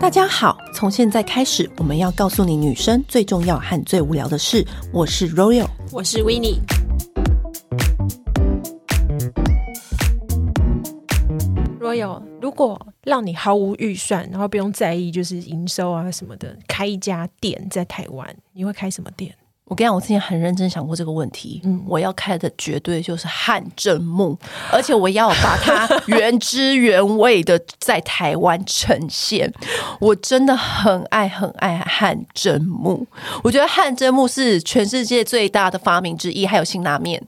大家好，从现在开始，我们要告诉你女生最重要和最无聊的事。我是 Royal，我是 Winnie。Royal，如果让你毫无预算，然后不用在意就是营收啊什么的，开一家店在台湾，你会开什么店？我跟你讲，我之前很认真想过这个问题。嗯，我要开的绝对就是汗蒸木，而且我要把它 原汁原味的在台湾呈现。我真的很爱很爱汗蒸木，我觉得汗蒸木是全世界最大的发明之一，还有辛拉面。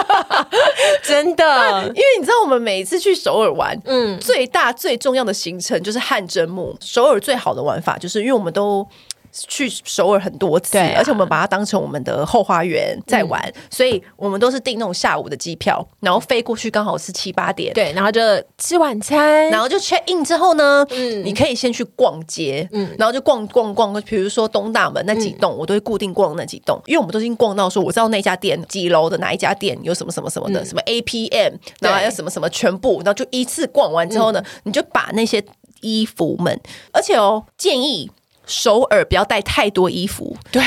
真的，因为你知道，我们每一次去首尔玩，嗯，最大最重要的行程就是汗蒸木。首尔最好的玩法，就是因为我们都。去首尔很多次，啊，而且我们把它当成我们的后花园在玩，嗯，所以我们都是订那种下午的机票，然后飞过去刚好是七八点，对，然后就吃晚餐，然后就 check in 之后呢，嗯，你可以先去逛街，嗯，然后就逛逛逛，比如说东大门那几栋，嗯，我都会固定逛那几栋，因为我们都已经逛到说我知道那家店几楼的哪一家店有什么什么什么的，嗯，什么 APM，然后还有什么什么全部，然后就一次逛完之后呢，嗯，你就把那些衣服们，而且哦建议。首尔不要带太多衣服，对，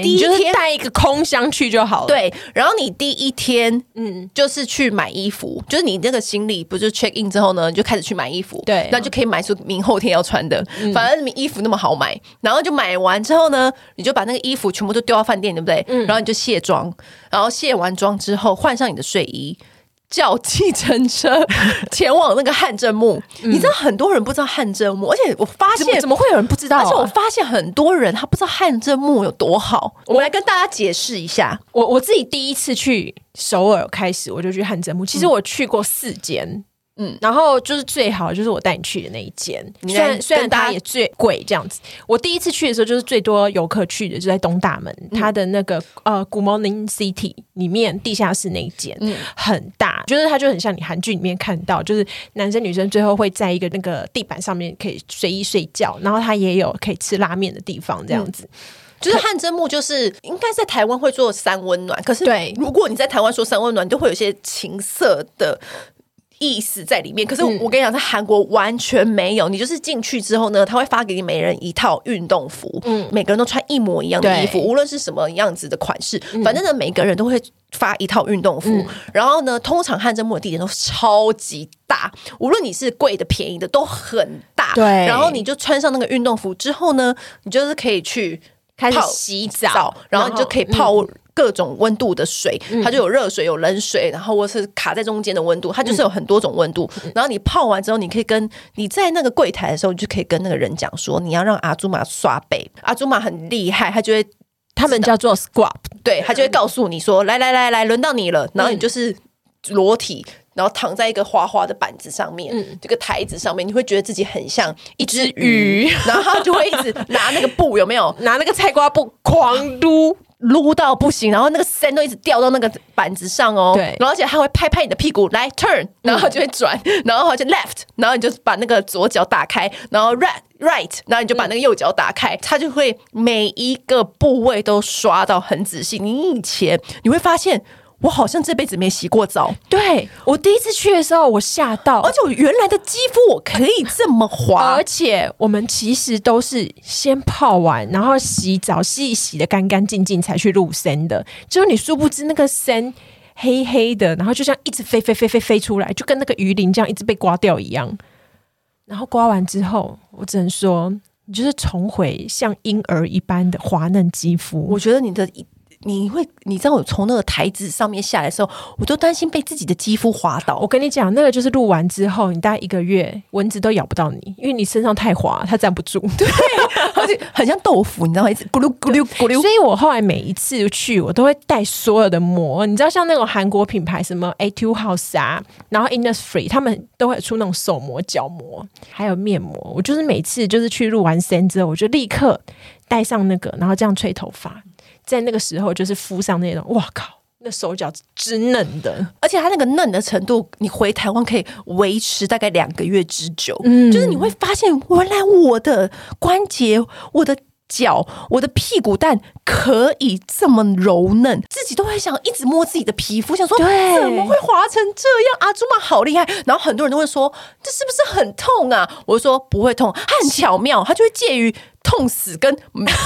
你第一天带一个空箱去就好了。对，然后你第一天，嗯，就是去买衣服，就是你那个行李不是 check in 之后呢，你就开始去买衣服，对，那就可以买出明后天要穿的。嗯、反正你衣服那么好买，然后就买完之后呢，你就把那个衣服全部都丢到饭店，对不对？嗯，然后你就卸妆，然后卸完妆之后换上你的睡衣。叫计程车前往那个汗蒸幕，嗯，你知道很多人不知道汗蒸墓，而且我发现怎么，会有人不知道，啊？而且我发现很多人他不知道汗蒸墓有多好。我们来跟大家解释一下。我我自己第一次去首尔开始，我就去汗蒸墓。其实我去过四间。嗯，然后就是最好就是我带你去的那一间，虽然虽然它也最贵这样子。我第一次去的时候，就是最多游客去的就在东大门，嗯、它的那个呃 Good Morning City 里面地下室那一间，嗯，很大，就是它就很像你韩剧里面看到，就是男生女生最后会在一个那个地板上面可以随意睡觉，然后它也有可以吃拉面的地方，这样子。嗯、就是汗蒸木，就是应该在台湾会做三温暖，可是对，如果你在台湾说三温暖，都会有些情色的。意思在里面，可是我跟你讲，在韩国完全没有。你就是进去之后呢，他会发给你每人一套运动服，嗯，每个人都穿一模一样的衣服，无论是什么样子的款式，反正呢，每个人都会发一套运动服。嗯、然后呢，通常汗蒸幕的地点都超级大，无论你是贵的便宜的都很大。对，然后你就穿上那个运动服之后呢，你就是可以去开始洗澡，然后你就可以泡。各种温度的水，它就有热水、有冷水，然后或是卡在中间的温度，它就是有很多种温度。然后你泡完之后，你可以跟你在那个柜台的时候，你就可以跟那个人讲说，你要让阿祖玛刷背。阿祖玛很厉害，他就会，他们叫做 scrub，对，他就会告诉你说，来来来来，轮到你了。然后你就是裸体，然后躺在一个滑滑的板子上面，这个台子上面，你会觉得自己很像一只鱼，然后他就会一直拿那个布，有没有？拿那个菜瓜布狂撸。撸到不行，然后那个线都一直掉到那个板子上哦。对，然后而且他会拍拍你的屁股，来 turn，然后就会转，嗯、然后就 left，然后你就把那个左脚打开，然后 right right，然后你就把那个右脚打开，他、嗯、就会每一个部位都刷到很仔细。你以前你会发现。我好像这辈子没洗过澡。对，我第一次去的时候，我吓到，而且我原来的肌肤我可以这么滑，而且我们其实都是先泡完，然后洗澡，洗一洗的干干净净才去入森的。就是你殊不知那个森黑黑的，然后就像一直飞飞飞飞飞出来，就跟那个鱼鳞这样一直被刮掉一样。然后刮完之后，我只能说，你就是重回像婴儿一般的滑嫩肌肤。我觉得你的。你会，你知道我从那个台子上面下来的时候，我都担心被自己的肌肤滑倒。我跟你讲，那个就是录完之后，你大概一个月蚊子都咬不到你，因为你身上太滑，它站不住。对，而且很像豆腐，你知道吗？一直咕噜咕噜咕噜。所以我后来每一次去，我都会带所有的膜。你知道，像那种韩国品牌，什么 Etude House 啊，然后 Innisfree，他们都会出那种手膜、脚膜，还有面膜。我就是每次就是去录完声之后，我就立刻戴上那个，然后这样吹头发。在那个时候，就是敷上那种，哇靠，那手脚之嫩的，而且它那个嫩的程度，你回台湾可以维持大概两个月之久。嗯，就是你会发现，原来我的关节、我的脚，我的屁股蛋可以这么柔嫩，自己都会想一直摸自己的皮肤，想说怎么会滑成这样？阿朱玛好厉害！然后很多人都会说，这是不是很痛啊？我说不会痛，它很巧妙，它就会介于痛死跟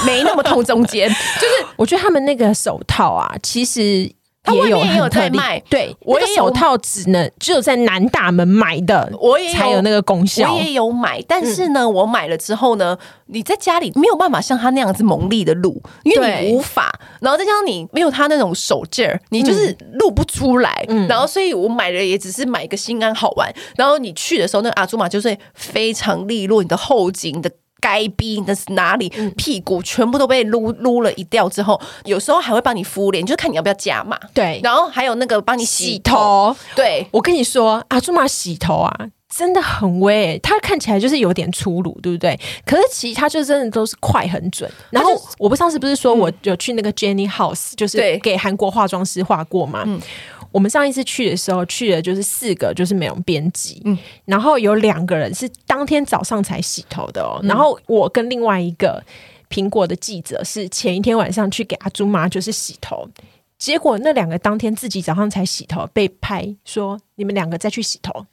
没那么痛中间。就是我觉得他们那个手套啊，其实。他外面也有在卖，对，我的手套只能只有在南大门买的，我也才有那个功效。我也有买，但是呢，我买了之后呢，你在家里没有办法像他那样子猛力的录，因为你无法。然后再加上你没有他那种手劲儿，你就是录不出来。然后，所以我买了也只是买一个心安好玩。然后你去的时候，那个阿祖玛就是非常利落，你的后颈的。该逼的是哪里？屁股全部都被撸撸了一掉之后，有时候还会帮你敷脸，就是看你要不要加码。对，然后还有那个帮你洗头。对，我跟你说，阿朱玛洗头啊，真的很威。它看起来就是有点粗鲁，对不对？可是其实它就真的都是快很准。然后我不上次不是说我有去那个 Jenny House，就是给韩国化妆师化过吗？嗯我们上一次去的时候，去的就是四个，就是美容编辑，嗯，然后有两个人是当天早上才洗头的哦，嗯、然后我跟另外一个苹果的记者是前一天晚上去给阿朱妈就是洗头，结果那两个当天自己早上才洗头，被拍说你们两个再去洗头。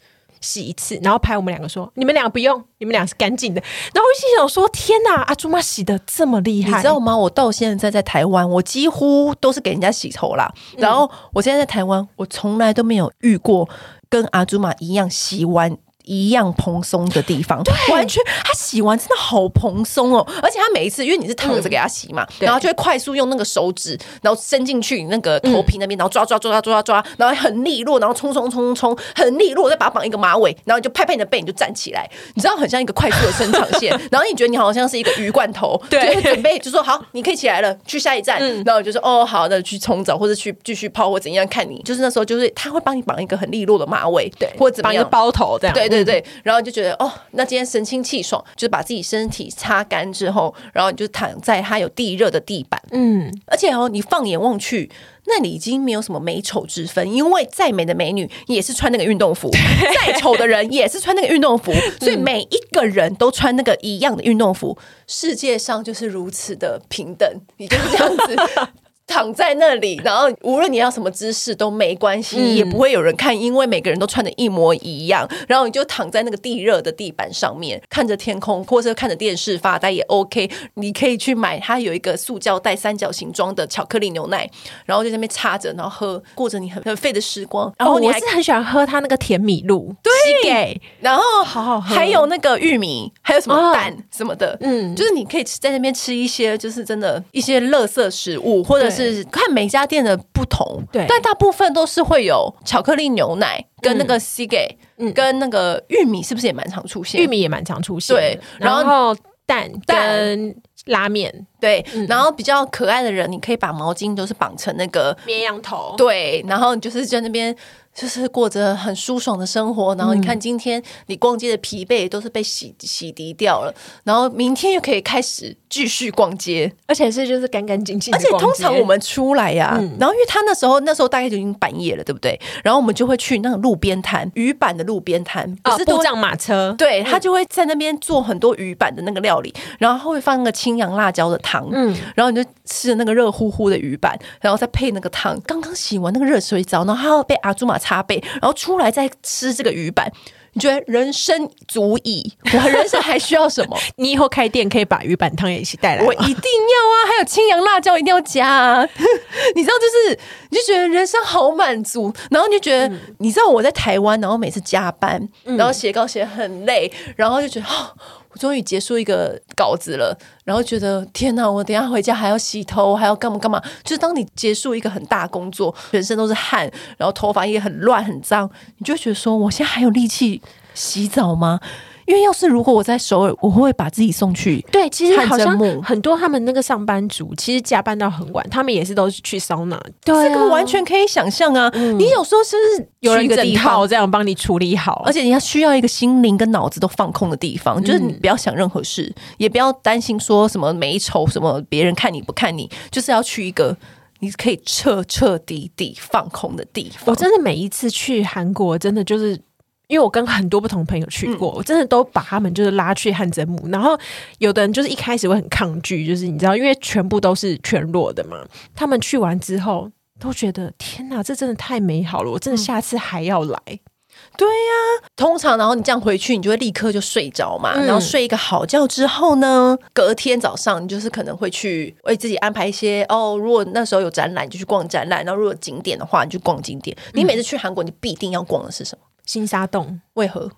洗一次，然后拍我们两个说：“你们两个不用，你们俩是干净的。”然后我心想说：“天哪，阿朱妈洗的这么厉害，你知道吗？我到现在在台湾，我几乎都是给人家洗头啦。嗯、然后我现在在台湾，我从来都没有遇过跟阿朱妈一样洗完。”一样蓬松的地方，对，完全他洗完真的好蓬松哦，而且他每一次，因为你是躺着给他洗嘛，嗯、然后就会快速用那个手指，然后伸进去你那个头皮那边，然后抓抓抓抓抓抓，然后很利落，然后冲冲冲冲，很利落，再把它绑一个马尾，然后你就拍拍你的背，你就站起来，你知道很像一个快速的伸长线，然后你觉得你好像是一个鱼罐头，对，准备就说好，你可以起来了，去下一站，嗯、然后就说哦好的，去冲澡或者去继续泡或怎样，看你。就是那时候就是他会帮你绑一个很利落的马尾，对，或者绑一个包头这样，对对对，然后就。觉得哦，那今天神清气爽，就是把自己身体擦干之后，然后你就躺在它有地热的地板，嗯，而且哦，你放眼望去，那里已经没有什么美丑之分，因为再美的美女也是穿那个运动服，再丑的人也是穿那个运动服，所以每一个人都穿那个一样的运动服，世界上就是如此的平等，你就是这样子。躺在那里，然后无论你要什么姿势都没关系，嗯、也不会有人看，因为每个人都穿的一模一样。然后你就躺在那个地热的地板上面，看着天空，或者看着电视发呆也 OK。你可以去买，它有一个塑胶袋三角形装的巧克力牛奶，然后就在那边插着，然后喝，过着你很很废的时光。然后你还、哦、我是很喜欢喝它那个甜米露，对，然后好好喝，还有那个玉米，还有什么蛋什么的，嗯，就是你可以在那边吃一些，就是真的一些垃圾食物，或者是。看每家店的不同，对，但大部分都是会有巧克力牛奶跟那个 Sigue，嗯，跟那个玉米是不是也蛮常出现？玉米也蛮常出现，对。然后，蛋跟拉面，对。然后比较可爱的人，你可以把毛巾都是绑成那个绵羊头，对。然后你就是在那边。就是过着很舒爽的生活，然后你看今天你逛街的疲惫都是被洗洗涤掉了，然后明天又可以开始继续逛街，而且是就是干干净净。而且通常我们出来呀、啊，嗯、然后因为他那时候那时候大概就已经半夜了，对不对？然后我们就会去那个路边摊，鱼板的路边摊，不是布帐马车，对，他就会在那边做很多鱼板的那个料理，然后会放那个青阳辣椒的汤，嗯，然后你就吃那个热乎乎的鱼板，然后再配那个汤，刚刚洗完那个热水澡，然后还要被阿朱玛。擦背，然后出来再吃这个鱼板，你觉得人生足矣？我人生还需要什么？你以后开店可以把鱼板汤也一起带来，我一定要啊！还有青阳辣椒一定要加啊！你知道，就是你就觉得人生好满足，然后你就觉得，嗯、你知道我在台湾，然后每次加班，然后写稿写很累，然后就觉得哦。我终于结束一个稿子了，然后觉得天哪！我等下回家还要洗头，还要干嘛干嘛？就是当你结束一个很大工作，全身都是汗，然后头发也很乱很脏，你就会觉得说：我现在还有力气洗澡吗？因为要是如果我在首尔，我会把自己送去。对，其实好像很多他们那个上班族，其实加班到很晚，他们也是都是去桑拿。对、啊，这个完全可以想象啊！嗯、你有时候是不是有人一整套这样帮你处理好？而且你要需要一个心灵跟脑子都放空的地方，嗯、就是你不要想任何事，也不要担心说什么美丑，什么别人看你不看你，就是要去一个你可以彻彻底底放空的地方。我真的每一次去韩国，真的就是。因为我跟很多不同朋友去过，嗯、我真的都把他们就是拉去汗蒸幕。然后有的人就是一开始会很抗拒，就是你知道，因为全部都是全裸的嘛。他们去完之后都觉得天哪，这真的太美好了，我真的下次还要来。嗯对呀、啊，通常然后你这样回去，你就会立刻就睡着嘛。嗯、然后睡一个好觉之后呢，隔天早上你就是可能会去为自己安排一些哦。如果那时候有展览，你就去逛展览；然后如果景点的话，你就逛景点。嗯、你每次去韩国，你必定要逛的是什么？新沙洞？为何？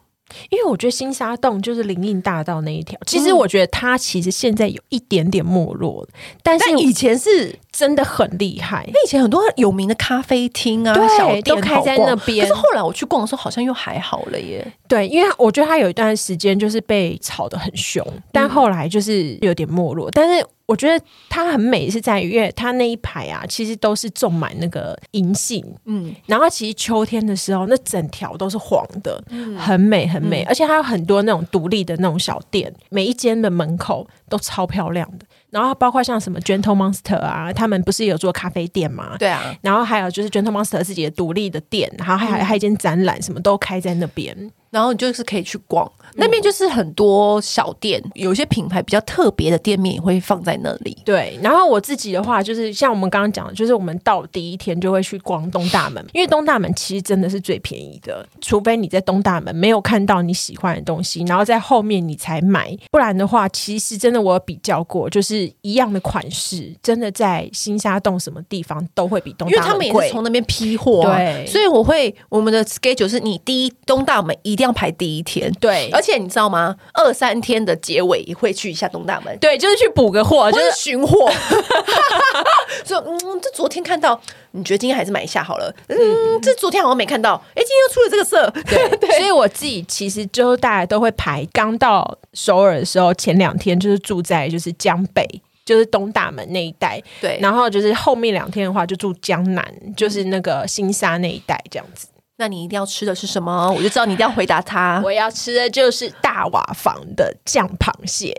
因为我觉得新沙洞就是林荫大道那一条，其实我觉得它其实现在有一点点没落，但是以前是真的很厉害。那以前很多有名的咖啡厅啊，小店都开在那边。可是后来我去逛的时候，好像又还好了耶。对，因为我觉得它有一段时间就是被炒得很凶，但后来就是有点没落，但是。我觉得它很美，是在于因为它那一排啊，其实都是种满那个银杏，嗯，然后其实秋天的时候，那整条都是黄的，嗯，很美很美，嗯，而且它有很多那种独立的那种小店，每一间的门口都超漂亮的。然后包括像什么 Gentle Monster 啊，他们不是有做咖啡店吗？对啊。然后还有就是 Gentle Monster 自己的独立的店，然后还有还有一间展览，什么都开在那边。然后你就是可以去逛，那边就是很多小店，嗯、有些品牌比较特别的店面也会放在那里。对。然后我自己的话，就是像我们刚刚讲的，就是我们到第一天就会去逛东大门，因为东大门其实真的是最便宜的，除非你在东大门没有看到你喜欢的东西，然后在后面你才买，不然的话，其实真的我有比较过，就是。一样的款式，真的在新沙洞什么地方都会比东大门贵，因为他们也是从那边批货，对，所以我会我们的 schedule 是你第一东大门一定要排第一天，对，而且你知道吗？二三天的结尾也会去一下东大门，对，就是去补个货，就是寻货。就嗯，这昨天看到，你觉得今天还是买一下好了。嗯，这昨天好像没看到，哎，今天又出了这个色，对 对。所以我自己其实就大家都会排，刚到首尔的时候，前两天就是住在就是江北。就是东大门那一带，对，然后就是后面两天的话就住江南，就是那个新沙那一带这样子。那你一定要吃的是什么？我就知道你一定要回答他。我要吃的就是大瓦房的酱螃蟹。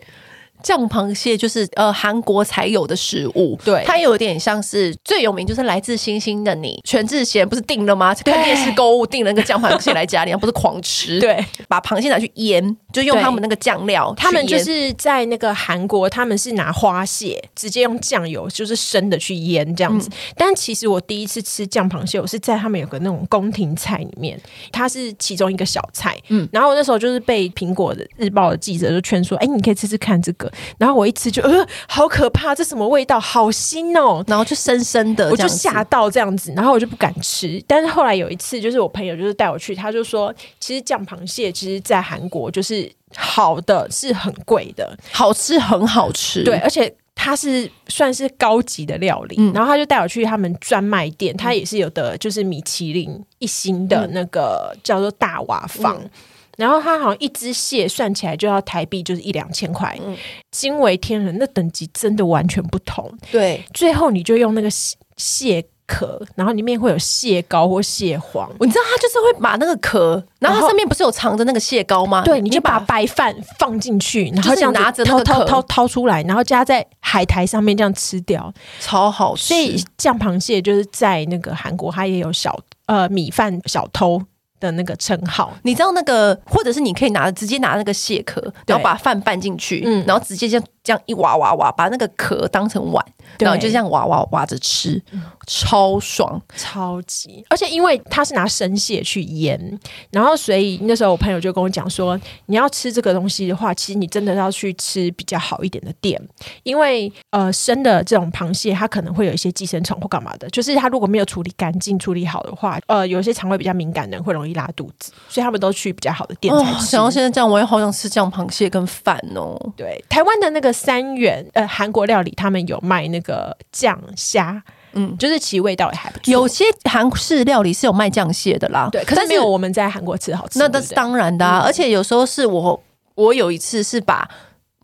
酱螃蟹就是呃韩国才有的食物，对，它有点像是最有名就是来自星星的你，全智贤不是订了吗？看电视购物订了个酱螃蟹来家里，然后不是狂吃，对，把螃蟹拿去腌，就用他们那个酱料，他们就是在那个韩国，他们是拿花蟹直接用酱油就是生的去腌这样子。嗯、但其实我第一次吃酱螃蟹，我是在他们有个那种宫廷菜里面，它是其中一个小菜，嗯，然后我那时候就是被苹果的日报的记者就劝说，哎、欸，你可以吃吃看这个。然后我一吃就呃，好可怕，这什么味道？好腥哦！然后就深深的，我就吓到这样子，然后我就不敢吃。但是后来有一次，就是我朋友就是带我去，他就说，其实酱螃蟹其实，在韩国就是好的是很贵的，好吃很好吃，对，而且它是算是高级的料理。嗯、然后他就带我去他们专卖店，他也是有的，就是米其林一星的那个、嗯、叫做大瓦坊。嗯然后它好像一只蟹算起来就要台币就是一两千块，嗯，惊为天人，那等级真的完全不同。对，最后你就用那个蟹壳，然后里面会有蟹膏或蟹黄，你知道它就是会把那个壳，然后它上面不是有藏着那个蟹膏吗？对，你就把白饭放进去，然后这样拿着掏掏掏掏出来，然后加在海苔上面这样吃掉，超好吃。所以酱螃蟹就是在那个韩国，它也有小呃米饭小偷的那个称号，你知道那个，或者是你可以拿直接拿那个蟹壳，然后把饭拌进去，嗯，然后直接这样这样一挖挖挖，把那个壳当成碗。然后就这样挖挖挖着吃，超爽，超级！而且因为它是拿生蟹去腌，然后所以那时候我朋友就跟我讲说，你要吃这个东西的话，其实你真的要去吃比较好一点的店，因为呃生的这种螃蟹它可能会有一些寄生虫或干嘛的，就是它如果没有处理干净、处理好的话，呃有些肠胃比较敏感的人会容易拉肚子，所以他们都去比较好的店才吃。想到现在这样，我也好想吃酱螃蟹跟饭哦。对，台湾的那个三元呃韩国料理，他们有卖那个。个酱虾，嗯，就是其实味道也还不错。有些韩式料理是有卖酱蟹的啦，对，可是没有我们在韩国吃好吃。那那是当然的啊，嗯、而且有时候是我，我有一次是把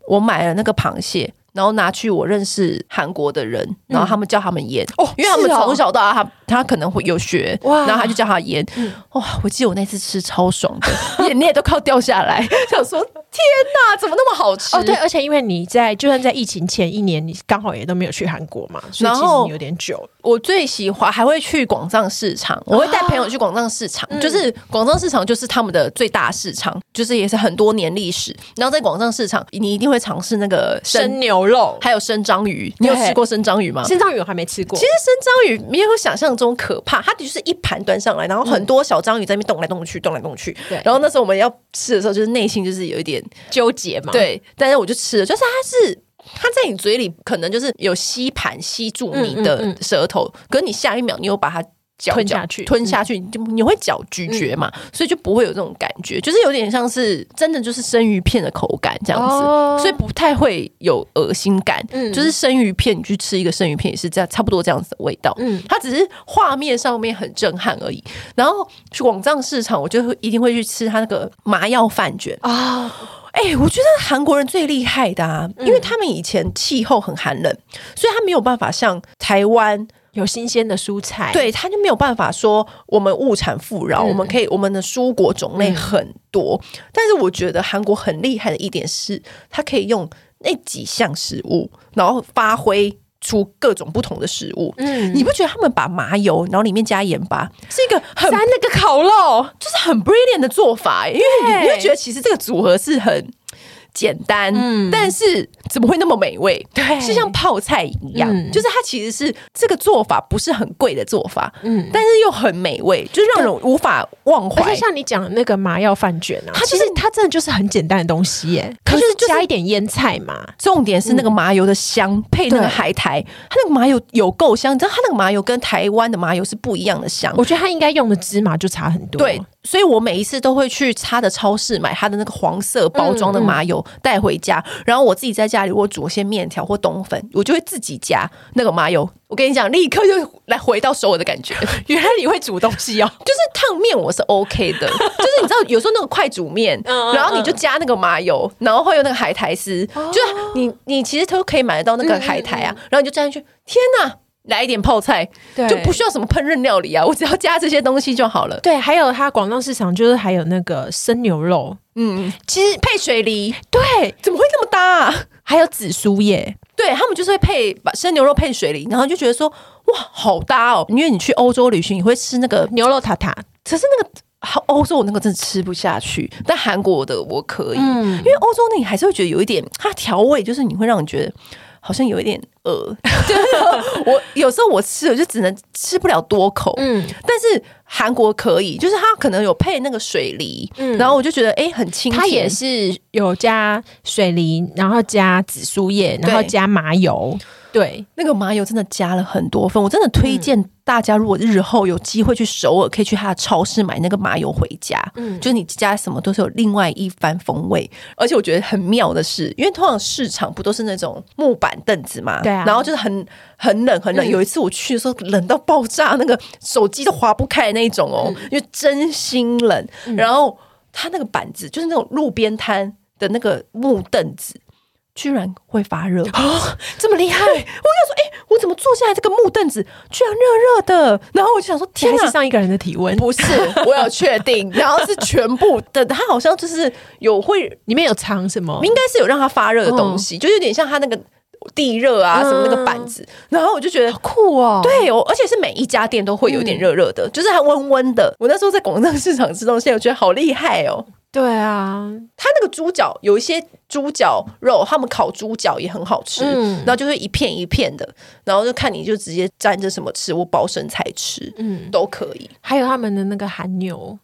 我买了那个螃蟹，然后拿去我认识韩国的人，然后他们叫他们腌哦，因为他们从小到大他他可能会有学，哇，然后他就叫他腌，哇，我记得我那次吃超爽的，眼泪都快掉下来，想说。天哪，怎么那么好吃？哦，对，而且因为你在就算在疫情前一年，你刚好也都没有去韩国嘛，所以其实有点久。我最喜欢还会去广藏市场，我会带朋友去广藏市场，哦、就是广藏市场就是他们的最大市场，就是也是很多年历史。然后在广藏市场，你一定会尝试那个生，生牛肉，还有生章鱼。你有吃过生章鱼吗？生章鱼我还没吃过。其实生章鱼没有想象中可怕，它就是一盘端上来，然后很多小章鱼在那边动来动去，动来动去。对。然后那时候我们要吃的时候，就是内心就是有一点。纠结嘛？对，但是我就吃了，就是它是它在你嘴里可能就是有吸盘吸住你的舌头，嗯嗯嗯，可是你下一秒你又把它嚼吞下去，吞下去，嗯、你就你会嚼咀嚼嘛，嗯、所以就不会有这种感觉，就是有点像是真的就是生鱼片的口感这样子，哦、所以不太会有恶心感。嗯，就是生鱼片，你去吃一个生鱼片也是这样，差不多这样子的味道。嗯，它只是画面上面很震撼而已。然后去广藏市场，我就会一定会去吃它那个麻药饭卷啊。哦哎、欸，我觉得韩国人最厉害的啊，因为他们以前气候很寒冷，所以他没有办法像台湾有新鲜的蔬菜，对，他就没有办法说我们物产富饶，嗯、我们可以我们的蔬果种类很多。嗯、但是我觉得韩国很厉害的一点是，他可以用那几项食物，然后发挥。出各种不同的食物，嗯，你不觉得他们把麻油，然后里面加盐巴，是一个很沾那个烤肉，就是很 brilliant 的做法，因为你会觉得其实这个组合是很。简单，嗯，但是怎么会那么美味？对，是像泡菜一样，嗯、就是它其实是这个做法不是很贵的做法，嗯，但是又很美味，就让人无法忘怀。而且像你讲的那个麻药饭卷啊，它其实它真的就是很简单的东西耶，可是加一点腌菜嘛。重点是那个麻油的香，嗯、配那个海苔，它那个麻油有够香，你知道它那个麻油跟台湾的麻油是不一样的香。我觉得它应该用的芝麻就差很多。对。所以我每一次都会去他的超市买他的那个黄色包装的麻油带回家，然后我自己在家里我煮些面条或冬粉，我就会自己加那个麻油。我跟你讲，立刻就来回到首尔的感觉。原来你会煮东西哦，就是烫面我是 OK 的，就是你知道有时候那个快煮面，然后你就加那个麻油，然后会有那个海苔丝，就是你你其实都可以买得到那个海苔啊，然后你就加进去，天哪！来一点泡菜，就不需要什么烹饪料理啊，我只要加这些东西就好了。对，还有它广东市场就是还有那个生牛肉，嗯，其实配水梨，对，怎么会那么搭啊？还有紫苏叶，对他们就是会配把生牛肉配水梨，然后就觉得说哇，好搭哦。因为你去欧洲旅行，你会吃那个牛肉塔塔，可是那个欧洲我那个真的吃不下去，但韩国的我可以，嗯，因为欧洲那你还是会觉得有一点它调味，就是你会让你觉得。好像有一点饿，我有时候我吃了就只能吃不了多口，嗯，但是韩国可以，就是它可能有配那个水梨，嗯，然后我就觉得哎、欸、很清甜，它也是有加水梨，然后加紫苏叶，然后加麻油。对，那个麻油真的加了很多份，我真的推荐大家，如果日后有机会去首尔，可以去他的超市买那个麻油回家。嗯，就是你加什么都是有另外一番风味，而且我觉得很妙的是，因为通常市场不都是那种木板凳子嘛，对啊，然后就是很很冷很冷。有一次我去的时候，冷到爆炸，那个手机都划不开的那种哦，因为真心冷。然后他那个板子就是那种路边摊的那个木凳子。居然会发热哦，这么厉害！我就说，哎、欸，我怎么坐下来这个木凳子居然热热的？然后我就想说，天哪，是上一个人的体温？不是，我有确定，然后是全部的，它好像就是有会里面有藏什么，应该是有让它发热的东西，哦、就有点像它那个地热啊什么那个板子。嗯、然后我就觉得好酷哦，对哦，而且是每一家店都会有点热热的，嗯、就是它温温的。我那时候在广藏市场吃东西，我觉得好厉害哦。对啊，它那个猪脚有一些猪脚肉，他们烤猪脚也很好吃，嗯，然后就是一片一片的，然后就看你就直接沾着什么吃，我包生菜吃，嗯，都可以。还有他们的那个韩牛。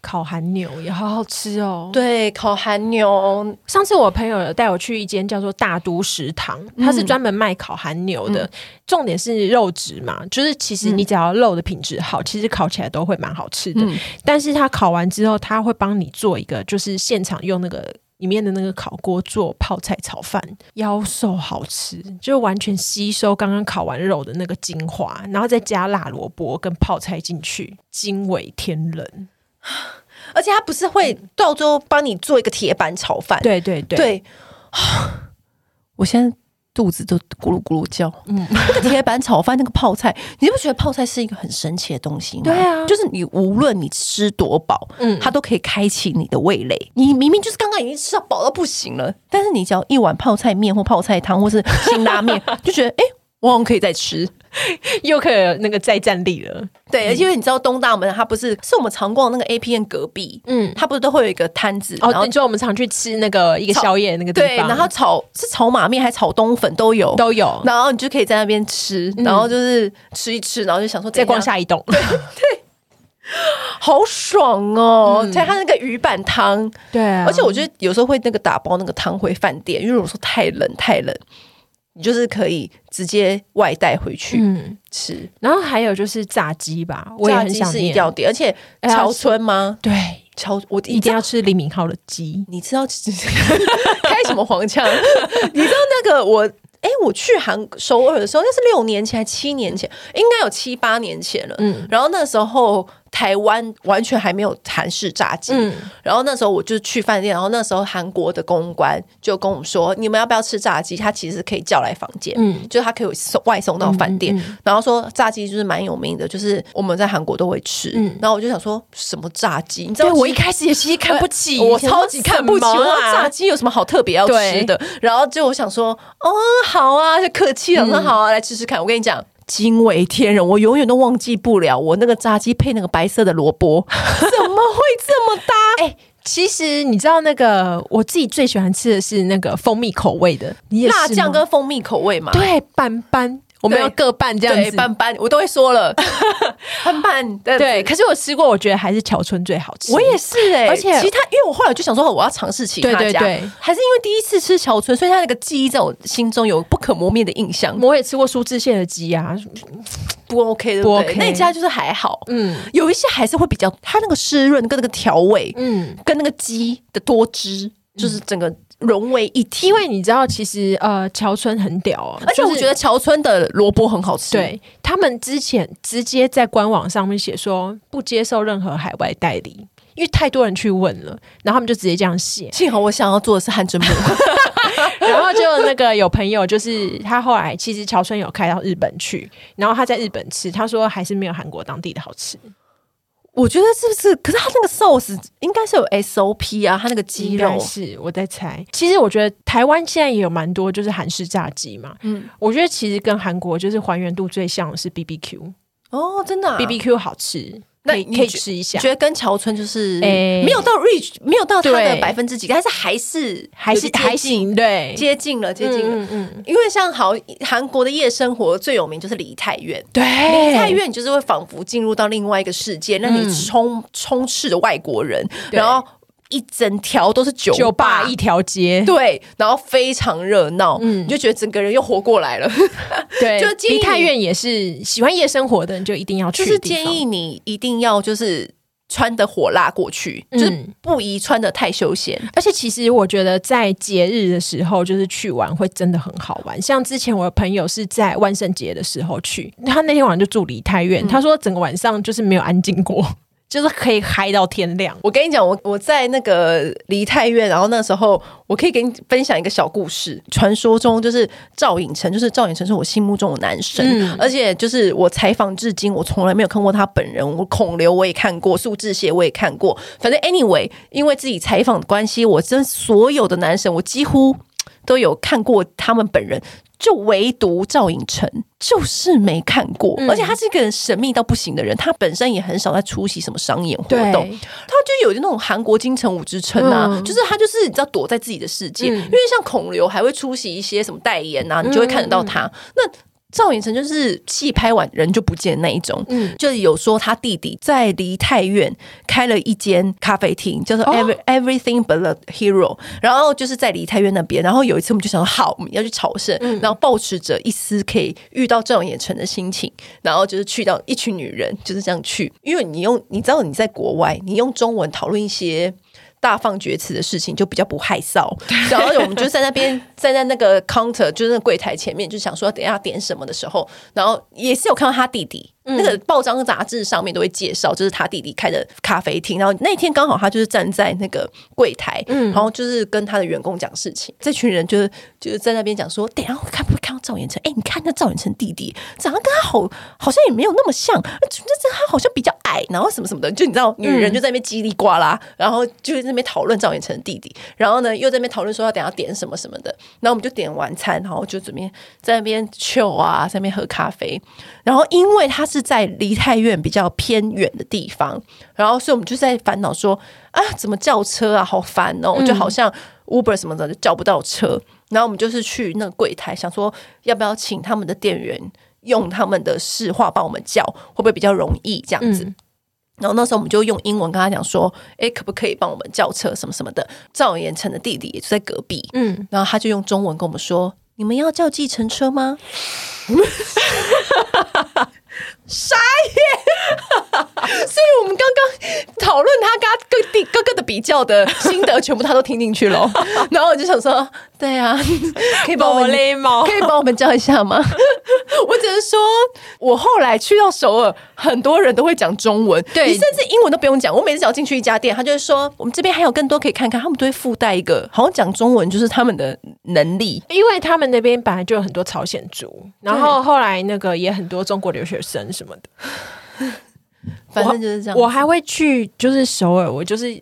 烤韩牛也好好吃哦。对，烤韩牛。上次我朋友有带我去一间叫做大都食堂，嗯、它是专门卖烤韩牛的。嗯、重点是肉质嘛，就是其实你只要肉的品质好，嗯、其实烤起来都会蛮好吃的。嗯、但是它烤完之后，他会帮你做一个，就是现场用那个里面的那个烤锅做泡菜炒饭，腰瘦好吃，就完全吸收刚刚烤完肉的那个精华，然后再加辣萝卜跟泡菜进去，惊为天人。而且他不是会到最后帮你做一个铁板炒饭？对对对。对，我现在肚子都咕噜咕噜叫。嗯，那个铁板炒饭那个泡菜，你不觉得泡菜是一个很神奇的东西吗？对啊，就是你无论你吃多饱，嗯，它都可以开启你的味蕾。你明明就是刚刚已经吃到饱到不行了，但是你只要一碗泡菜面或泡菜汤或是辛拉面，就觉得哎。诶我好像可以再吃，又可以那个再站立了。对，因为你知道东大门，它不是是我们常逛那个 A P N 隔壁，嗯，它不是都会有一个摊子，然后就我们常去吃那个一个宵夜那个地方，对，然后炒是炒马面还是炒冬粉都有都有，然后你就可以在那边吃，然后就是吃一吃，然后就想说再逛下一栋，对 对，好爽哦！再看那个鱼板汤，对，而且我觉得有时候会那个打包那个汤回饭店，因为如果说太冷太冷。你就是可以直接外带回去吃，嗯，然后还有就是炸鸡吧，我也很想念，是一定要点，而且桥村吗？对，桥我一定要吃李敏镐的鸡，你知道 开什么黄腔？你知道那个我。哎，我去韩首尔的时候，那是六年前还七年前，应该有七八年前了。嗯，然后那时候台湾完全还没有韩式炸鸡。嗯，然后那时候我就去饭店，然后那时候韩国的公关就跟我们说：“你们要不要吃炸鸡？他其实可以叫来房间，嗯，就他可以送外送到饭店。嗯嗯、然后说炸鸡就是蛮有名的，就是我们在韩国都会吃。嗯，然后我就想说什么炸鸡？你知道，我一开始也其实看不起，我超级看不起。我说炸鸡有什么好特别要吃的？然后就我想说，哦。好啊，就客气了，很好啊，来吃吃看。我跟你讲，惊为天人，我永远都忘记不了我那个炸鸡配那个白色的萝卜，怎么会这么搭？哎，其实你知道那个我自己最喜欢吃的是那个蜂蜜口味的，辣酱跟蜂蜜口味嘛，对，斑斑。我们要各半这样子，半半我都会说了，半半对。可是我吃过，我觉得还是桥村最好吃。我也是哎、欸，而且其他，因为我后来就想说，我要尝试其他家，对对对，还是因为第一次吃桥村，所以他那个记忆在我心中有不可磨灭的印象。我也吃过苏志燮的鸡啊，不 OK 的，不 OK，那家就是还好，嗯，有一些还是会比较，它那个湿润跟那个调味，嗯，跟那个鸡的多汁，就是整个。融为一体，因为你知道，其实呃，乔村很屌啊，而且我觉得乔村的萝卜很好吃。对，他们之前直接在官网上面写说不接受任何海外代理，因为太多人去问了，然后他们就直接这样写。幸好我想要做的是汗蒸木，然后就那个有朋友就是他后来其实乔村有开到日本去，然后他在日本吃，他说还是没有韩国当地的好吃。我觉得是不是？可是他那个 sauce 应该是有 SOP 啊，他那个鸡肉是我在猜。其实我觉得台湾现在也有蛮多就是韩式炸鸡嘛。嗯，我觉得其实跟韩国就是还原度最像的是 BBQ 哦，真的、啊、BBQ 好吃。那你可以试一下，觉得跟桥村就是没有到 reach，没有到它的百分之几，但是还是还是还行，对，接近了，接近了。嗯，因为像好韩国的夜生活最有名就是梨泰院，对，梨泰院你就是会仿佛进入到另外一个世界，那你充充斥着外国人，然后。一整条都是酒吧，酒吧一条街，对，然后非常热闹，嗯，你就觉得整个人又活过来了。对，就梨泰院也是喜欢夜生活的人就一定要去，就是建议你一定要就是穿的火辣过去，嗯、就是不宜穿的太休闲。而且其实我觉得在节日的时候，就是去玩会真的很好玩。像之前我的朋友是在万圣节的时候去，他那天晚上就住梨泰院，嗯、他说整个晚上就是没有安静过。就是可以嗨到天亮。我跟你讲，我我在那个梨泰院，然后那时候我可以给你分享一个小故事。传说中就是赵寅成，就是赵寅成是我心目中的男神，嗯、而且就是我采访至今，我从来没有看过他本人。我孔刘我也看过，苏志燮我也看过。反正 anyway，因为自己采访的关系，我真所有的男神，我几乎都有看过他们本人。就唯独赵寅成就是没看过，嗯、而且他是一个人神秘到不行的人，他本身也很少在出席什么商演活动，他就有那种韩国金城武之称啊，嗯、就是他就是你知道躲在自己的世界，嗯、因为像孔刘还会出席一些什么代言啊，你就会看得到他、嗯、那。赵寅成就是戏拍完人就不见那一种，嗯，就有说他弟弟在梨泰院开了一间咖啡厅，叫做 Every Everything But the Hero，然后就是在梨泰院那边。然后有一次我们就想，好，我们要去朝圣，嗯、然后抱持着一丝可以遇到赵寅成的心情，然后就是去到一群女人就是这样去，因为你用你知道你在国外，你用中文讨论一些。大放厥词的事情就比较不害臊，然后我们就在那边站 在那个 counter，就是那柜台前面，就想说等一下点什么的时候，然后也是有看到他弟弟，那个报章杂志上面都会介绍，就是他弟弟开的咖啡厅。然后那天刚好他就是站在那个柜台，嗯，然后就是跟他的员工讲事情。这群人就是就是在那边讲说，等下会看不会看到赵远成？哎，你看那赵远成弟弟长得跟他好，好像也没有那么像，这这他好像比较矮，然后什么什么的。就你知道，女人就在那边叽里呱啦，然后就在那边讨论赵远成的弟弟。然后呢，又在那边讨论说要等下点什么什么的。然后我们就点完餐，然后就准备在那边 chill 啊，在那边喝咖啡。然后因为他是。在离太远比较偏远的地方，然后所以我们就在烦恼说啊，怎么叫车啊，好烦哦，嗯、就好像 Uber 什么的就叫不到车。然后我们就是去那个柜台，想说要不要请他们的店员用他们的市话帮我们叫，会不会比较容易这样子？嗯、然后那时候我们就用英文跟他讲说，哎，可不可以帮我们叫车什么什么的？赵延成的弟弟也就在隔壁，嗯，然后他就用中文跟我们说，你们要叫计程车吗？傻眼，所以我们刚刚讨论他跟他哥弟哥哥的比较的心得，全部他都听进去了。然后我就想说，对啊，可以帮我们 可以帮我们教一下吗？我只是说，我后来去到首尔，很多人都会讲中文，对，你甚至英文都不用讲。我每次只要进去一家店，他就会说，我们这边还有更多可以看看。他们都会附带一个，好像讲中文就是他们的能力，因为他们那边本来就有很多朝鲜族，然后后来那个也很多中国留学生。什么的，反正就是这样。我还会去，就是首尔，我就是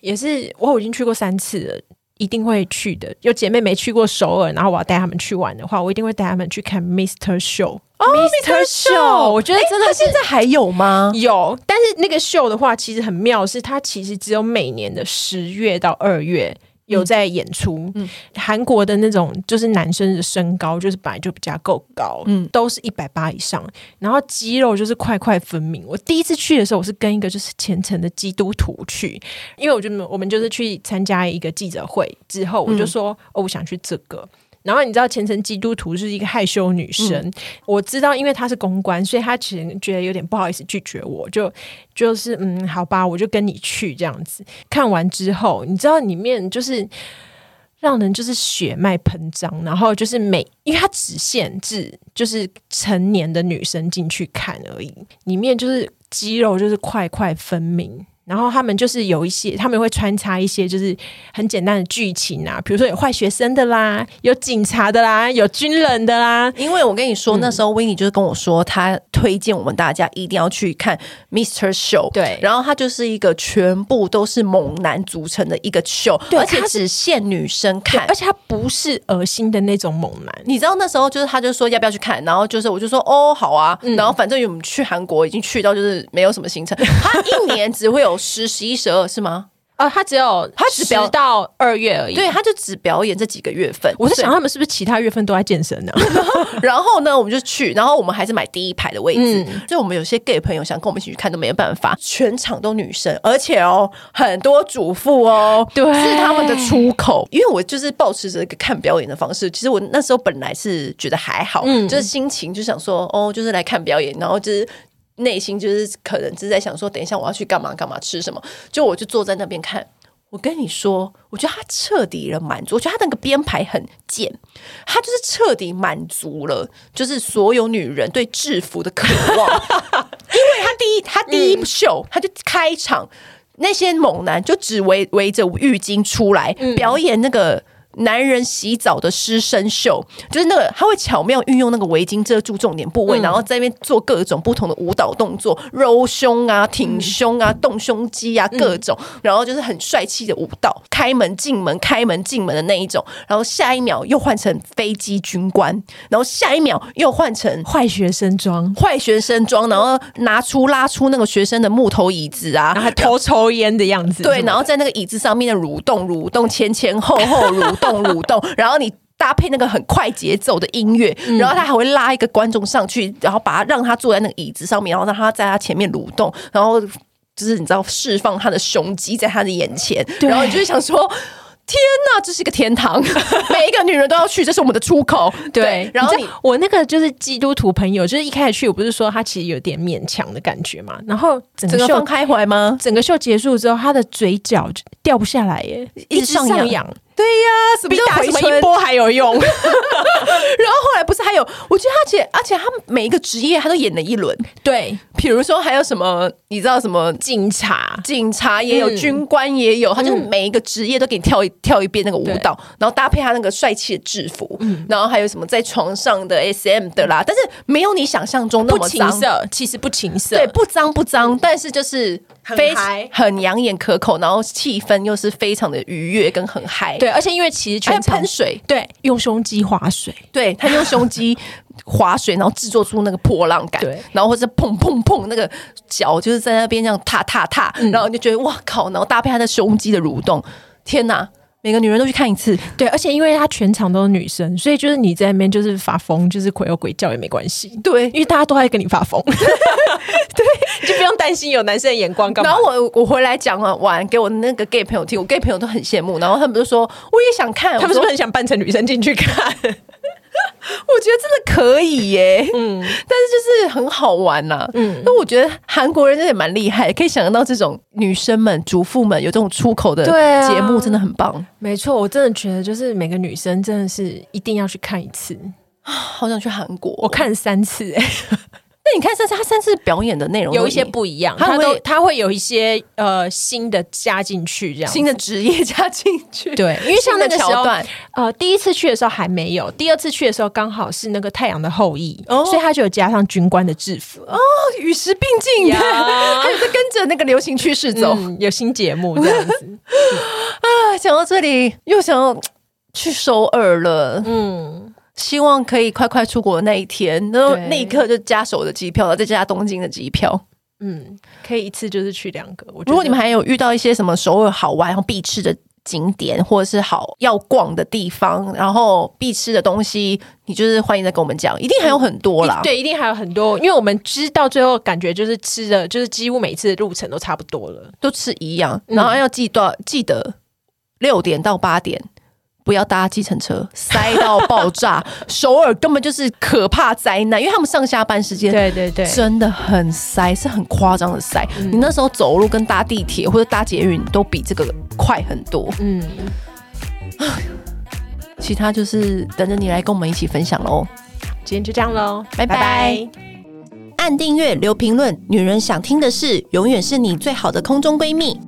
也是我已经去过三次了，一定会去的。有姐妹没去过首尔，然后我要带他们去玩的话，我一定会带他们去看 Mr. Show。哦，Mr. Show，我觉得真的现在还有吗？有，但是那个秀的话，其实很妙，是它其实只有每年的十月到二月。有在演出，嗯，韩国的那种就是男生的身高就是本来就比较够高，嗯，都是一百八以上，然后肌肉就是块块分明。我第一次去的时候，我是跟一个就是虔诚的基督徒去，因为我就我们就是去参加一个记者会之后，我就说，嗯，哦，我想去这个。然后你知道虔诚基督徒是一个害羞女生，嗯、我知道，因为她是公关，所以她其实觉得有点不好意思拒绝我，就就是嗯，好吧，我就跟你去这样子。看完之后，你知道里面就是让人就是血脉喷张，然后就是每，因为它只限制就是成年的女生进去看而已，里面就是肌肉就是块块分明。然后他们就是有一些，他们会穿插一些就是很简单的剧情啊，比如说有坏学生的啦，有警察的啦，有军人的啦。因为我跟你说，那时候 Winnie 就是跟我说，他推荐我们大家一定要去看 Mr. Show。对，然后它就是一个全部都是猛男组成的一个秀，对，而且只限女生看，而且它不是恶心的那种猛男。你知道那时候就是他就说要不要去看，然后就是我就说哦好啊，嗯、然后反正我们去韩国已经去到就是没有什么行程，他一年只会有。十、十一、十二是吗？啊，他只有他只表到二月而已，对，他就只表演这几个月份。我在想，他们是不是其他月份都在健身呢？然后呢，我们就去，然后我们还是买第一排的位置。就、嗯、我们有些 gay 朋友想跟我们一起去看，都没有办法。全场都女生，而且哦，很多主妇哦，对，是他们的出口。因为我就是抱持着一个看表演的方式。其实我那时候本来是觉得还好，嗯，就是心情就想说，哦，就是来看表演，然后就是。内心就是可能是在想说，等一下我要去干嘛干嘛吃什么，就我就坐在那边看。我跟你说，我觉得他彻底的满足，我觉得他那个编排很贱，他就是彻底满足了，就是所有女人对制服的渴望。因为他第一，他第一秀，他就开场，那些猛男就只围围着浴巾出来表演那个。男人洗澡的湿身秀，就是那个他会巧妙运用那个围巾遮住重点部位，嗯、然后在那边做各种不同的舞蹈动作，揉胸啊、挺胸啊、动胸肌啊，各种，嗯、然后就是很帅气的舞蹈，开门进门、开门进门的那一种，然后下一秒又换成飞机军官，然后下一秒又换成坏学生装、坏学生装，然后拿出拉出那个学生的木头椅子啊，然后还偷抽烟的样子，对，然后在那个椅子上面的蠕动、蠕动前前后后 蠕动。动蠕动，然后你搭配那个很快节奏的音乐，然后他还会拉一个观众上去，然后把他让他坐在那个椅子上面，然后让他在他前面蠕动，然后就是你知道释放他的胸肌在他的眼前，然后你就会想说。天呐，这是一个天堂，每一个女人都要去，这是我们的出口。对，对，然后你我那个就是基督徒朋友，就是一开始去，我不是说他其实有点勉强的感觉嘛。然后整个秀整个放开怀吗？整个秀结束之后，他的嘴角掉不下来耶，一直上扬，对呀，比打什么一波还有用。然后后来不是还有？我觉得而且而且他们每一个职业他都演了一轮。对，比如说还有什么？你知道什么？警察，警察也有，军官也有，他就每一个职业都给你跳一跳一遍那个舞蹈，然后搭配他那个帅气的制服，然后还有什么在床上的 SM 的啦，但是没有你想象中那么情色，其实不情色，对，不脏不脏，但是就是。非常很养眼可口，然后气氛又是非常的愉悦跟很嗨。对，而且因为其实全喷水，对，用胸肌划水，对他用胸肌划水，然后制作出那个波浪感，对，然后或者砰砰砰那个脚就是在那边这样踏踏踏，然后你就觉得哇靠，然后搭配他的胸肌的蠕动，天哪！每个女人都去看一次，对，而且因为她全场都是女生，所以就是你在那边就是发疯，就是鬼吼鬼叫也没关系，对，因为大家都在跟你发疯，对，你就不用担心有男生的眼光干嘛。然后我我回来讲了完，给我那个 gay 朋友听，我 gay 朋友都很羡慕，然后他们就说我也想看，他们是不是很想扮成女生进去看？我觉得真的可以耶，嗯，但是就是很好玩呐，嗯，那我觉得韩国人真的也蛮厉害，可以想象到这种女生们、主妇们有这种出口的节目，真的很棒。啊、没错，我真的觉得就是每个女生真的是一定要去看一次，好想去韩国，我看了三次哎。那你看，这次他三次表演的内容有一些不一样，他都他会有一些呃新的加进去，这样。新的职业加进去。对，因为像那个时候，呃，第一次去的时候还没有，第二次去的时候刚好是那个《太阳的后裔》，哦，所以他就有加上军官的制服。哦，与时并进呀，还有在跟着那个流行趋势走，有新节目这样子。啊。讲到这里，又想要去首尔了，嗯。希望可以快快出国的那一天，然后那一刻就加首的机票，然后再加东京的机票。嗯，可以一次就是去两个。如果你们还有遇到一些什么首尔好玩然后必吃的景点，或者是好要逛的地方，然后必吃的东西，你就是欢迎再跟我们讲，一定还有很多啦。嗯、对，一定还有很多，因为我们知道最后感觉就是吃的，就是几乎每次的路程都差不多了，都吃一样。然后要记得记得六点到八点。不要搭计程车，塞到爆炸。首尔根本就是可怕灾难，因为他们上下班时间，对对对，真的很塞，是很夸张的塞。嗯、你那时候走路跟搭地铁或者搭捷运都比这个快很多。嗯，其他就是等着你来跟我们一起分享喽。今天就这样喽，拜拜。拜拜。按订阅，留评论，女人想听的事，永远是你最好的空中闺蜜。